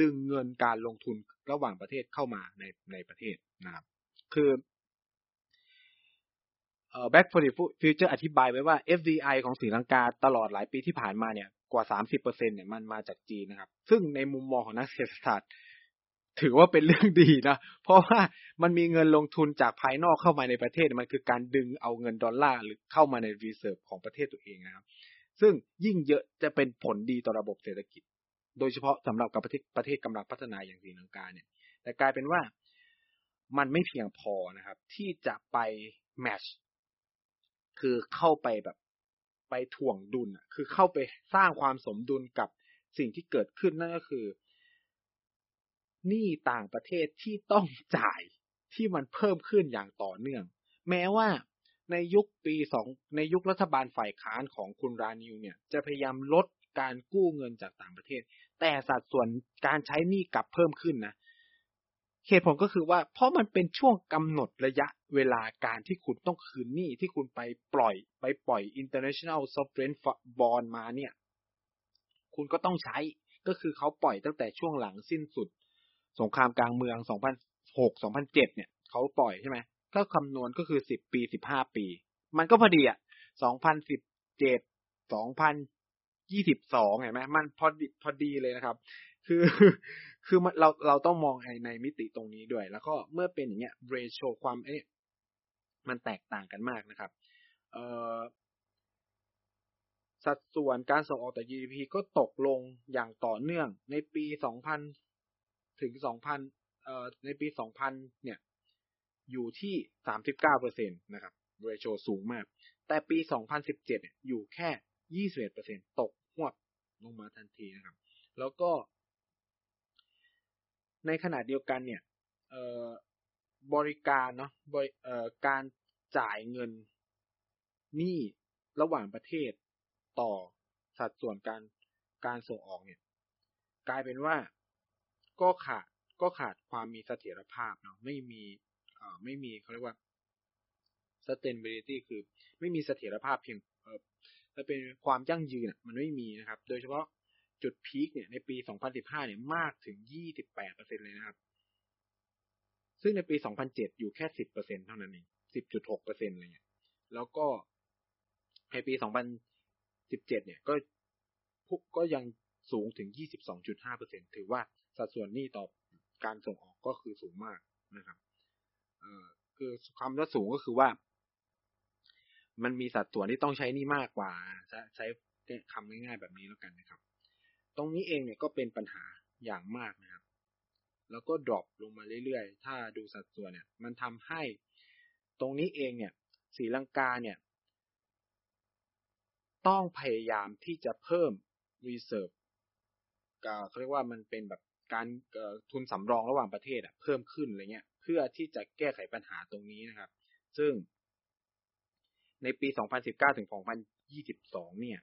ดึงเงินการลงทุนระหว่างประเทศเข้ามาในในประเทศนะครับ คือ เอ่อ Back for the Future อธิบายไว้ว่า FDI ของศรีลังกาตลอดหลายปีที่ผ่านมาเนี่ยกว่า 30%เนี่ยมันมาจากจีนนะครับ ซึ่งในมุมมองของนักเศรษฐศาสตร์ถือว่าเป็นเรื่องดีนะ เพราะว่ามันมีเงินลงทุนจากภายนอกเข้ามาในประเทศ มันคือการดึงเอาเงินดอลลาร์หรือเข้ามาใน reserve ของประเทศตัวเองนะครับ ซึ่งยิ่งเยอะจะเป็นผลดีต่อระบบเศรษฐกิจ โดยเฉพาะสำหรับกับประเทศประเทศกำลังพัฒนาอย่างสีลังกาเนี่ย แต่กลายเป็นว่ามันไม่เพียงพอนะครับ ที่จะไปแมช คือเข้าไปแบบไปถ่วงดุลคือเข้าไปสร้างความสมดุลกับสิ่งที่เกิดขึ้นนั่นก็คือหนี้ต่างประเทศที่ต้องจ่ายที่มันเพิ่มขึ้นอย่างต่อเนื่อง แม้ว่าในยุคปีสองในยุครัฐบาลฝ่ายค้านของคุณรานิวเนี่ย จะพยายามลดการกู้เงินจากต่างประเทศ แต่สัดส่วนการใช้หนี้กลับเพิ่มขึ้นนะ เหตุผลก็คือว่า เพราะมันเป็นช่วงกำหนดระยะเวลาการที่คุณต้องคืนหนี้ที่คุณไปปล่อย ไปปล่อย international sovereign bond มาเนี่ย คุณก็ต้องใช้ก็คือเขาปล่อยตั้งแต่ช่วงหลังสิ้นสุด สงครามกลางเมือง 2006 2007 เนี่ยเขาปล่อยใช่ไหมก็คำนวณก็คือ 10 ปี 15 ปี มันก็พอดีอะ 2017 2022 เห็นไหมมันพอดีพอดีเลยนะครับ คือคือเราเราต้องมองในมิติตรงนี้ด้วย แล้วก็เมื่อเป็นอย่างเงี้ยเรโชความเอ๊ะมันแตกต่างกันมากนะครับ เออสัดส่วนการส่งออกต่อ GDP ก็ตกลงอย่างต่อเนื่องในปี 2000 ถึง 2000 เอ่อ ในปี 2000 เนี่ย อยู่ที่ 39เปอร์เซ็นตนะครับเรโชสูงมาก แต่ปี 2017 เนี่ย อยู่แค่ 21เปอร์เซ็นตกหวบลงมาทันทีนะครับ แล้วก็ ในขณะเดียวกันเนี่ยเออบริการเนาะบริเอ่อการจ่ายเงินหนี้ระหว่างประเทศต่อสัดส่วนการการส่งออกเนี่ย กลายเป็นว่าก็ขาดก็ขาดความมีเสถียรภาพเนาะไม่มีเอ่อไม่มีเขาเรียกว่า sustainability คือไม่มีเสถียรภาพเพียงเอ่อจะเป็นความยั่งยืนมันไม่มีนะครับ โดยเฉพาะ จุดพีคเนี่ยในปี 2015 เนี่ยมากถึง 28%เลยนะครับ ซึ่งในปี 2007 อยู่แค่ 10%เท่านั้นเอง 10.6%อะไรเงี้ย แล้วก็ในปี 2017 เนี่ยก็ก็ยังสูงถึง 22.5%ถือว่าสัดส่วนหนี้ต่อการส่งออกก็คือสูงมากนะครับ เอ่อคือคำว่าสูงก็คือว่า มันมีสัดส่วนที่ต้องใช้นี่มากกว่าใช้คำง่ายๆแบบนี้แล้วกันนะครับ ตรงนี้เองเนี่ยก็เป็นปัญหาอย่างมากนะครับ แล้วก็ดรอปลงมาเรื่อยๆ ถ้าดูสัดส่วนเนี่ย มันทำให้ตรงนี้เองเนี่ยสีลังกาเนี่ย ต้องพยายามที่จะเพิ่ม reserve เขาเรียกว่ามันเป็นแบบการทุนสำรองระหว่างประเทศอะเพิ่มขึ้นอะไรเงี้ย เพื่อที่จะแก้ไขปัญหาตรงนี้นะครับ ซึ่ง ในปี 2019 ถึง 2022 เนี่ย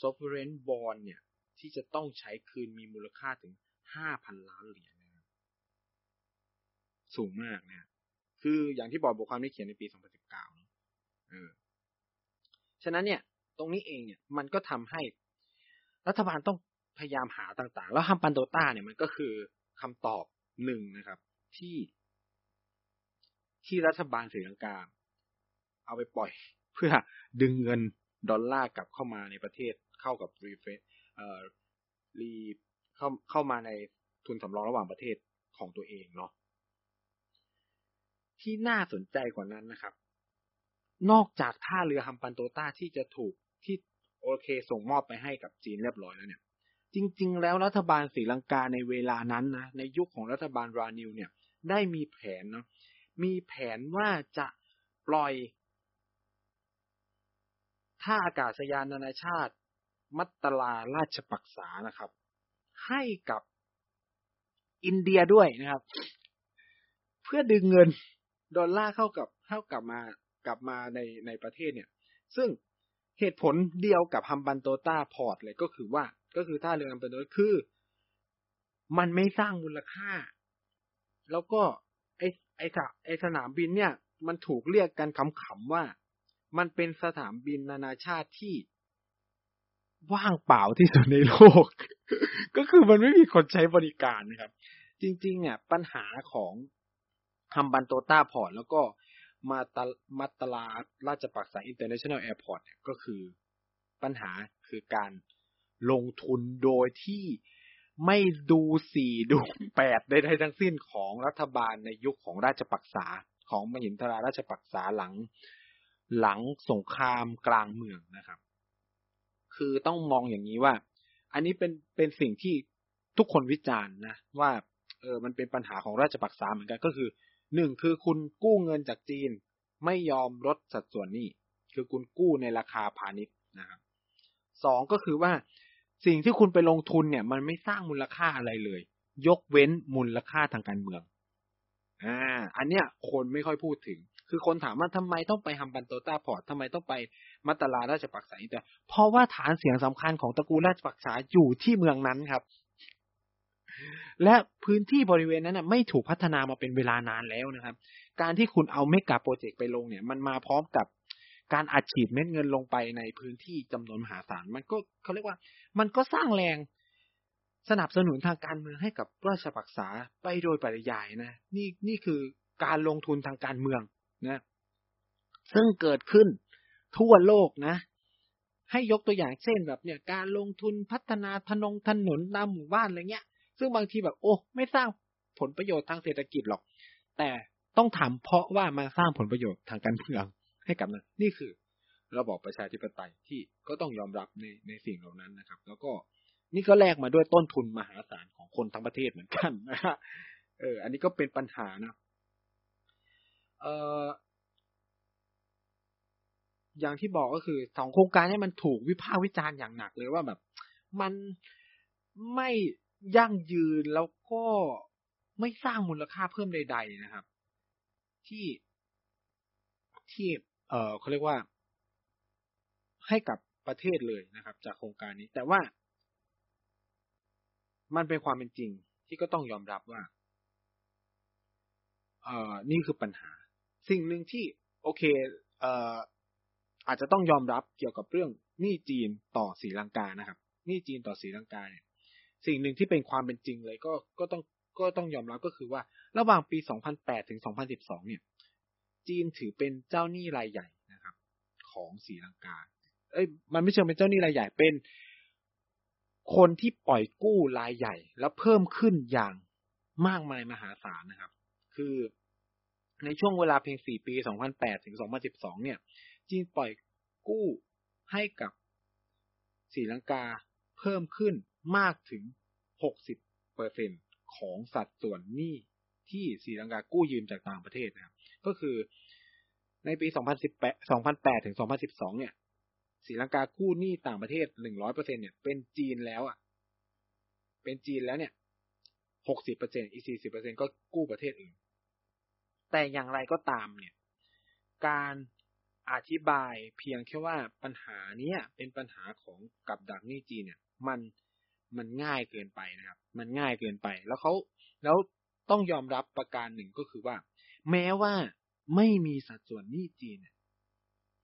sovereign bond เนี่ย ที่จะต้องใช้คืนมีมูลค่าถึง5,000ล้านเหรียญนะครับสูงมากนะคืออย่างที่บอกบทความที่เขียนในปี 2019เนอะเออฉะนั้นเนี่ย ตรงนี้เองเนี่ย มันก็ทำให้ รัฐบาลต้องพยายามหาต่าง ๆ แล้วฮัมปันโตต้าเนี่ยมันก็คือคำตอบหนึ่งนะครับ ที่ ที่รัฐบาลศรีลังกา เอาไปปล่อย เพื่อดึงเงินดอลลาร์กลับเข้ามาในประเทศเข้ากับรีเฟเอ่อ รีเข้าเข้ามาในทุนสำรองระหว่างประเทศของตัวเองเนาะที่น่าสนใจกว่านั้นนะครับ นอกจากท่าเรือฮัมปันโตต้าที่จะถูกที่โอเคส่งมอบไปให้กับจีนเรียบร้อยแล้วเนี่ย จริง ๆ แล้วรัฐบาลศรีลังกาในเวลานั้นนะในยุคของรัฐบาลรานิวเนี่ย ได้มีแผนเนาะมีแผนว่าจะปล่อยท่าอากาศยานนานาชาติ มัตตาลาราชปักษานะครับ ให้กับอินเดียด้วยนะครับ เพื่อดึงเงินดอลลาร์เข้ากับเข้ากลับมากลับมาในในประเทศเนี่ย ซึ่งเหตุผลเดียวกับฮัมบันโตต้า port เลยก็คือว่า ก็คือท่าเรือฮัมบันโตคือ มันไม่สร้างมูลค่า แล้วก็ไอไอสไอสนามบินเนี่ย มันถูกเรียกกันขำๆว่า มันเป็นสนามบินนานาชาติที่ ว่างเปล่าที่สุดในโลก ก็คือมันไม่มีคนใช้บริการนะครับ จริงๆเนี่ยปัญหาของฮัมบันโตต้า port แล้วก็มาตามัตตาลาราชปักษา international airport เนี่ยก็คือปัญหาคือการลงทุนโดยที่ไม่ดูสี่ดูแปดใดๆทั้งสิ้นของรัฐบาลในยุคของราชปักษาของมหินทราราชปักษาหลัง หลังสงครามกลางเมืองนะครับ คือต้องมองอย่างนี้ว่า อันนี้เป็นเป็นสิ่งที่ทุกคนวิจารณ์นะว่าเออมันเป็นปัญหาของราชปักษาเหมือนกันก็คือหนึ่งคือคุณกู้เงินจากจีน ไม่ยอมลดสัดส่วนนี้คือคุณกู้ในราคาพาณิชย์นะครับสองก็คือว่าสิ่งที่คุณไปลงทุนเนี่ย มันไม่สร้างมูลค่าอะไรเลย ยกเว้นมูลค่าทางการเมืองอ่าอันเนี้ยคนไม่ค่อยพูดถึง คือคนถามว่าทำไมต้องไปฮัมบันโตตาพอร์ตทำไมต้องไปมัตตาลาราชปักษาแต่ เพราะว่าฐานเสียงสำคัญของตระกูลราชปักษาอยู่ที่เมืองนั้นครับ และพื้นที่บริเวณนั้นไม่ถูกพัฒนามาเป็นเวลานานแล้วนะครับ การที่คุณเอาเมกะโปรเจกต์ไปลงเนี่ย มันมาพร้อมกับการอัดฉีดเม็ดเงินลงไปในพื้นที่จำนวนมหาศาลมันก็เขาเรียกว่า มันก็สร้างแรงสนับสนุนทางการเมืองให้กับราชปักษาไปโดยปริยายนะ นี่นี่คือการลงทุนทางการเมือง นะ ซึ่งเกิดขึ้นทั่วโลกนะ ให้ยกตัวอย่างเช่นแบบเนี่ย การลงทุนพัฒนาถนนถนนตามหมู่บ้านอะไรเงี้ย ซึ่งบางทีแบบโอ้ไม่สร้างผลประโยชน์ทางเศรษฐกิจหรอก แต่ต้องทำเพราะว่ามาสร้างผลประโยชน์ทางการเมืองให้กับนะนี่คือระบอบประชาธิปไตยที่ก็ต้องยอมรับในในสิ่งเหล่านั้นนะครับ แล้วก็นี่ก็แลกมาด้วยต้นทุนมหาศาลของคนทั้งประเทศเหมือนกันนะฮะเออ อันนี้ก็เป็นปัญหานะ เอออย่างที่บอกก็คือสองโครงการนี้มันถูกวิพากษ์วิจารณ์อย่างหนักเลยว่าแบบ มันไม่ยั่งยืนแล้วก็ไม่สร้างมูลค่าเพิ่มใด ๆ นะครับ ที่ที่เออเขาเรียกว่า ให้กับประเทศเลยนะครับ จากโครงการนี้ แต่ว่า มันเป็นความเป็นจริงที่ก็ต้องยอมรับว่า เออนี่คือปัญหา สิ่งหนึ่งที่โอเคเอ่ออาจจะต้องยอมรับเกี่ยวกับเรื่องหนี้จีนต่อศรีลังกานะครับหนี้จีนต่อศรีลังกาเนี่ย สิ่งหนึ่งที่เป็นความเป็นจริงเลยก็ก็ต้องก็ต้องยอมรับก็คือว่าระหว่างปี 2008 ถึง 2012 เนี่ย จีนถือเป็นเจ้าหนี้รายใหญ่นะครับ ของศรีลังกา เอ้ยมันไม่เชิงเป็นเจ้าหนี้รายใหญ่เป็นคนที่ปล่อยกู้รายใหญ่ แล้วเพิ่มขึ้นอย่างมากมายมหาศาลนะครับ คือ ในช่วงเวลาเพียง 4 ปี 2008 ถึง 2012 เนี่ย จีนปล่อยกู้ให้กับศรีลังกาเพิ่มขึ้นมากถึง 60เปอร์เซ็นของสัดส่วนหนี้ที่ศรีลังกากู้ยืมจากต่างประเทศนะครับ ก็คือในปี 2018 2008 ถึง 2012 เนี่ยศรีลังกากู้หนี้ต่างประเทศ 100%เนี่ย เป็นจีนแล้วอะ เป็นจีนแล้วเนี่ย 60%อีก 40%ก็กู้ประเทศอื่น แต่อย่างไรก็ตามเนี่ย การอธิบายเพียงแค่ว่าปัญหานี้เป็นปัญหาของกับดักนี้จีเนี่ย มันมันง่ายเกินไปนะครับ มันง่ายเกินไป แล้วเขาแล้วต้องยอมรับประการหนึ่งก็คือว่า แม้ว่าไม่มีสัดส่วนนี้จีเนี่ย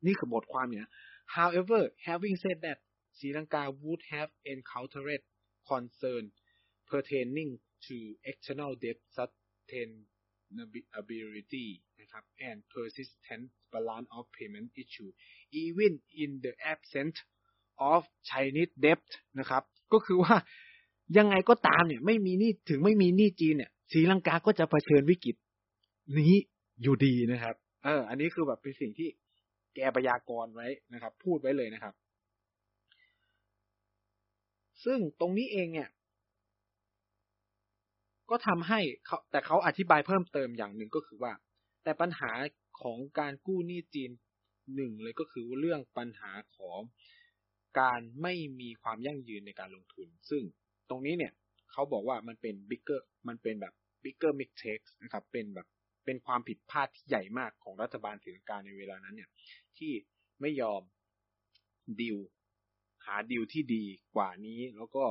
นี่คือบทความเนี่ย however having said that Sri Lanka would have encountered concern pertaining to external debt sustained ability นะครับ and persistent balance of payment issue even in the absence of Chinese debt นะครับ ก็คือว่ายังไงก็ตามเนี่ย ไม่มีหนี้ถึงไม่มีหนี้จีนเนี่ยศรีลังกาก็จะเผชิญวิกฤตนี้อยู่ดีนะครับ เออ อันนี้คือแบบเป็นสิ่งที่แกพยากรณ์ไว้นะครับ พูดไว้เลยนะครับ ซึ่งตรงนี้เองเนี่ย ก็ทำให้เขาแต่เขาอธิบายเพิ่มเติมอย่างหนึ่งก็คือว่า แต่ปัญหาของการกู้หนี้จีนหนึ่งเลยก็คือเรื่องปัญหาของการไม่มีความยั่งยืนในการลงทุน ซึ่งตรงนี้เนี่ยเขาบอกว่ามันเป็น bigger มันเป็นแบบ bigger mistake นะครับเป็นแบบเป็นความผิดพลาดที่ใหญ่มากของรัฐบาลศรีลังกาในเวลานั้นเนี่ย ที่ไม่ยอมดิวหาดิวที่ดีกว่านี้แล้วก็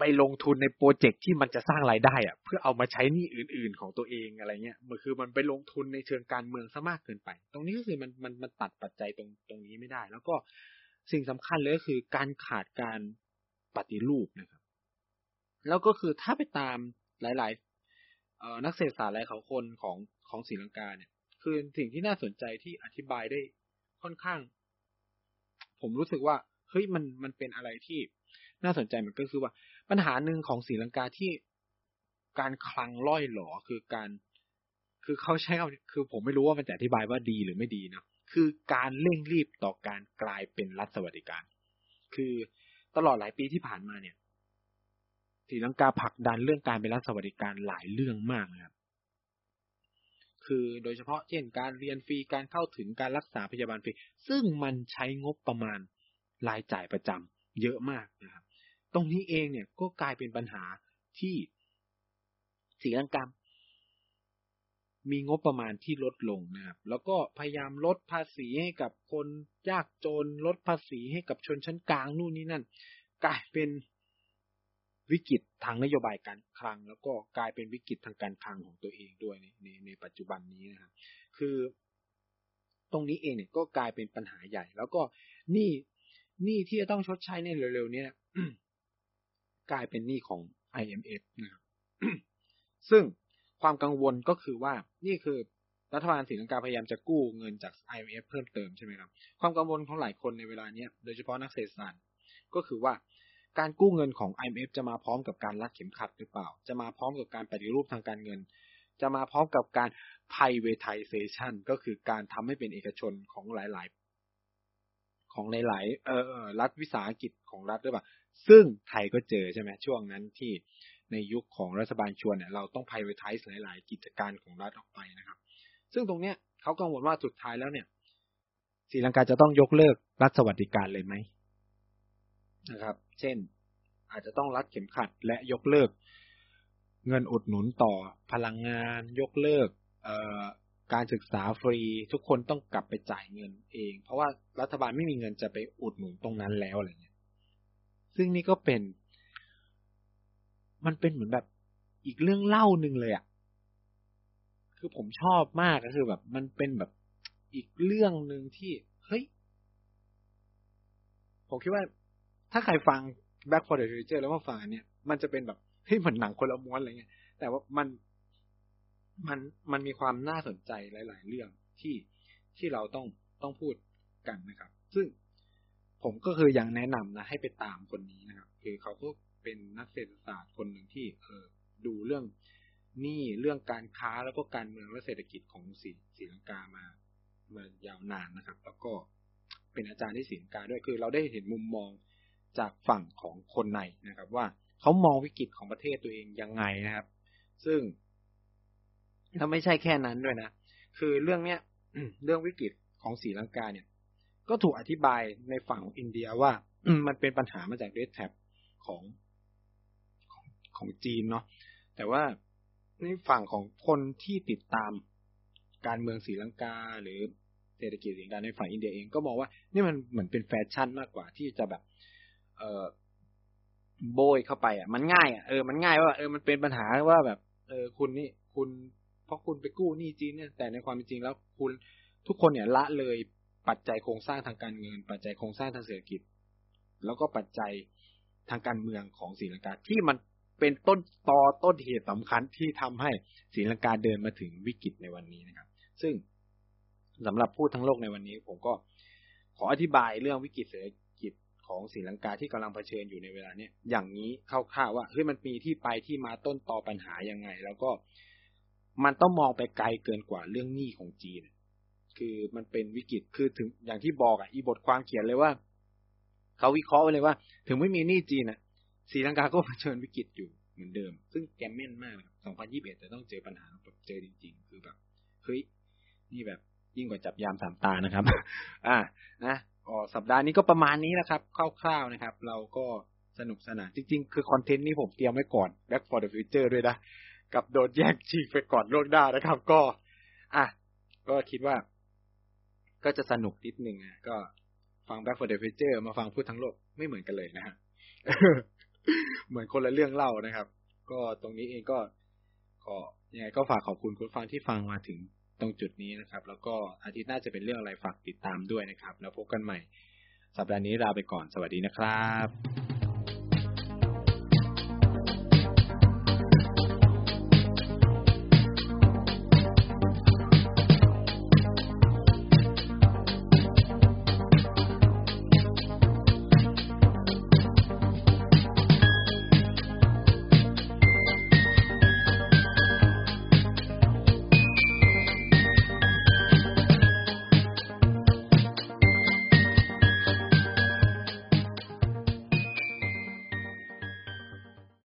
ไปลงทุนในโปรเจกต์ที่มันจะสร้างรายได้อะเพื่อเอามาใช้หนี้อื่น ๆ ของตัวเองอะไรเงี้ยมันคือมันไปลงทุนในเชิงการเมืองซะมากเกินไป ตรงนี้ก็คือมันมันมันตัดปัจจัยตรงตรงนี้ไม่ได้ แล้วก็สิ่งสำคัญเลยก็คือการขาดการปฏิรูปนะครับ แล้วก็คือถ้าไปตามหลายๆนักเศรษฐศาสตร์หลายเขาคนของของศรีลังกาเนี่ยคือสิ่งที่น่าสนใจที่อธิบายได้ค่อนข้าง ผมรู้สึกว่าเฮ้ยมันมันเป็นอะไรที่น่าสนใจมันก็คือว่า ปัญหาหนึ่งของศรีลังกาที่การคลังล่อยหลอคือการ คือเขาใช้คำคือผมไม่รู้ว่ามันจะอธิบายว่าดีหรือไม่ดีนะคือการเร่งรีบต่อการกลายเป็นรัฐสวัสดิการ คือตลอดหลายปีที่ผ่านมาเนี่ยศรีลังกาผลักดันเรื่องการเป็นรัฐสวัสดิการหลายเรื่องมากนะครับ คือโดยเฉพาะเช่นการเรียนฟรีการเข้าถึงการรักษาพยาบาลฟรี ซึ่งมันใช้งบประมาณรายจ่ายประจำเยอะมากนะครับ ตรงนี้เองเนี่ยก็กลายเป็นปัญหาที่ศรีลังกามีงบประมาณที่ลดลงนะครับ แล้วก็พยายามลดภาษีให้กับคนยากจน ลดภาษีให้กับชนชั้นกลางนู่นนี่นั่น กลายเป็นวิกฤตทางนโยบายการคลัง แล้วก็กลายเป็นวิกฤตทางการคลังของตัวเองด้วยในในในปัจจุบันนี้นะครับ คือตรงนี้เองเนี่ยก็กลายเป็นปัญหาใหญ่ แล้วก็นี่นี่ที่จะต้องชดใช้ในเร็วๆนี้ กลายเป็นหนี้ของ IMF นะครับซึ่งความกังวลก็คือว่านี่คือรัฐบาลศรีลังกาพยายามจะกู้เงินจาก IMF เพิ่มเติมใช่ไหมครับ ความกังวลของหลายคนในเวลาเนี้ยโดยเฉพาะนักเศรษฐศาสตร์ก็คือว่าการกู้เงินของ IMF จะมาพร้อมกับการรัดเข็มขัดหรือเปล่า จะมาพร้อมกับการปฏิรูปทางการเงิน จะมาพร้อมกับการ privatization ก็คือการทำให้เป็นเอกชนของหลาย ๆ ของหลายๆเออรัฐวิสาหกิจของรัฐหรือเปล่า ซึ่งไทยก็เจอใช่ไหมช่วงนั้นที่ในยุคของรัฐบาลชวนเนี่ยเราต้อง privatize หลาย ๆ กิจการของรัฐออกไปนะครับ ซึ่งตรงเนี้ยเขากังวลว่าสุดท้ายแล้วเนี่ยศรีลังกาจะต้องยกเลิกรัฐสวัสดิการเลยไหมนะครับ เช่น อาจจะต้องรัดเข็มขัดและยกเลิก เงินอุดหนุนต่อพลังงาน ยกเลิกการศึกษาฟรี ทุกคนต้องกลับไปจ่ายเงินเอง เพราะว่ารัฐบาลไม่มีเงินจะไปอุดหนุนตรงนั้นแล้วอะไรเงี้ย ซึ่งนี่ก็เป็น มันเป็นเหมือนแบบอีกเรื่องเล่าหนึ่งเลยอะ่ะ คือผมชอบมากก็คือแบบ มันเป็นแบบอีกเรื่องหนึ่งที่ เฮ้ย ผมคิดว่า ถ้าใครฟัง Back for the Future แล้วมาฟังอันเนี้ยมันจะเป็นแบบเฮ้ยเหมือนหนังคนละม้วนอะไรเงี้ย แต่ว่ามันมันมันมีความน่าสนใจหลาย ๆ เรื่องที่ที่เราต้องต้องพูดกันนะครับ ซึ่ง ผมก็คือยังแนะนำนะให้ไปตามคนนี้นะครับ คือเขาก็เป็นนักเศรษฐศาสตร์คนหนึ่งที่เออดูเรื่องหนี้เรื่องการค้าแล้วก็การเมืองและเศรษฐกิจของสีสีลังกามามายาวนานนะครับ แล้วก็เป็นอาจารย์ที่สีลังกาด้วยคือ เราได้เห็นมุมมองจากฝั่งของคนในนะครับ ว่าเขามองวิกฤตของประเทศตัวเองยังไงนะครับ ซึ่งถ้าไม่ใช่แค่นั้นด้วยนะคือเรื่องเนี้ยเรื่องวิกฤตของสีลังกาเนี่ย ก็ถูกอธิบายในฝั่งของอินเดียว่ามันเป็นปัญหามาจากเรดแท็บของของของจีนเนาะแต่ว่าในฝั่งของคนที่ติดตามการเมืองสีลังกา หรือเศรษฐกิจสีลังกาในฝั่งอินเดียเองก็มองว่านี่มันเหมือนเป็นแฟชั่นมากกว่าที่จะแบบ เออโบยเข้าไปอะ มันง่ายอะเออมันง่ายว่าเออมันเป็นปัญหาว่าแบบ เออคุณนี่คุณเพราะคุณไปกู้หนี้จีนเนี่ยแต่ในความเป็นจริงแล้วคุณทุกคนเนี่ยละเลย ปัจจัยโครงสร้างทางการเงิน ปัจจัยโครงสร้างทางเศรษฐกิจ แล้วก็ปัจจัยทางการเมืองของศรีลังกาที่มันเป็นต้นตอต้นเหตุสำคัญที่ทำให้ศรีลังกาเดินมาถึงวิกฤตในวันนี้นะครับ ซึ่งสำหรับพูดทั้งโลกในวันนี้ ผมก็ขออธิบายเรื่องวิกฤตเศรษฐกิจของศรีลังกาที่กำลังเผชิญอยู่ในเวลาเนี้ยอย่างนี้คร่าวๆว่าเฮ้ยมันมีที่ไปที่มาต้นตอปัญหายังไง แล้วก็มันต้องมองไปไกลเกินกว่าเรื่องหนี้ของจีน คือมันเป็นวิกฤตคือถึงอย่างที่บอกอะอีบทความเขียนเลยว่าเขาวิเคราะห์ไว้เลยว่า ถึงไม่มีหนี้จีนอะศรีลังกาก็เผชิญวิกฤตอยู่เหมือนเดิม ซึ่งแกมเม่นมากครับ2021จะต้องเจอปัญหาแบบเจอจริง ๆ คือแบบเฮ้ยนี่แบบยิ่งกว่าจับยามสามตานะครับ อ่านะก็สัปดาห์นี้ก็ประมาณนี้นะครับคร่าวๆนะครับ เราก็สนุกสนานจริง ๆ คือคอนเทนต์นี้ผมเตรียมไว้ก่อน Back for the Future ด้วยนะ กับโดนแยกฉีกไปก่อนโลกหน้านะครับ ก็ อะ ก็คิดว่า ก็จะสนุกนิดนึงอะก็ฟัง Back for the Future มาฟังพูดทั้งโลกไม่เหมือนกันเลยนะฮะเหมือนคนละเรื่องเล่านะครับ ก็ตรงนี้เองก็ก็ยังไงก็ฝากขอบคุณคุณฟังที่ฟังมาถึงตรงจุดนี้นะครับ แล้วก็อาทิตย์หน้าจะเป็นเรื่องอะไรฝากติดตามด้วยนะครับ แล้วพบกันใหม่ สัปดาห์นี้ลาไปก่อนสวัสดีนะครับ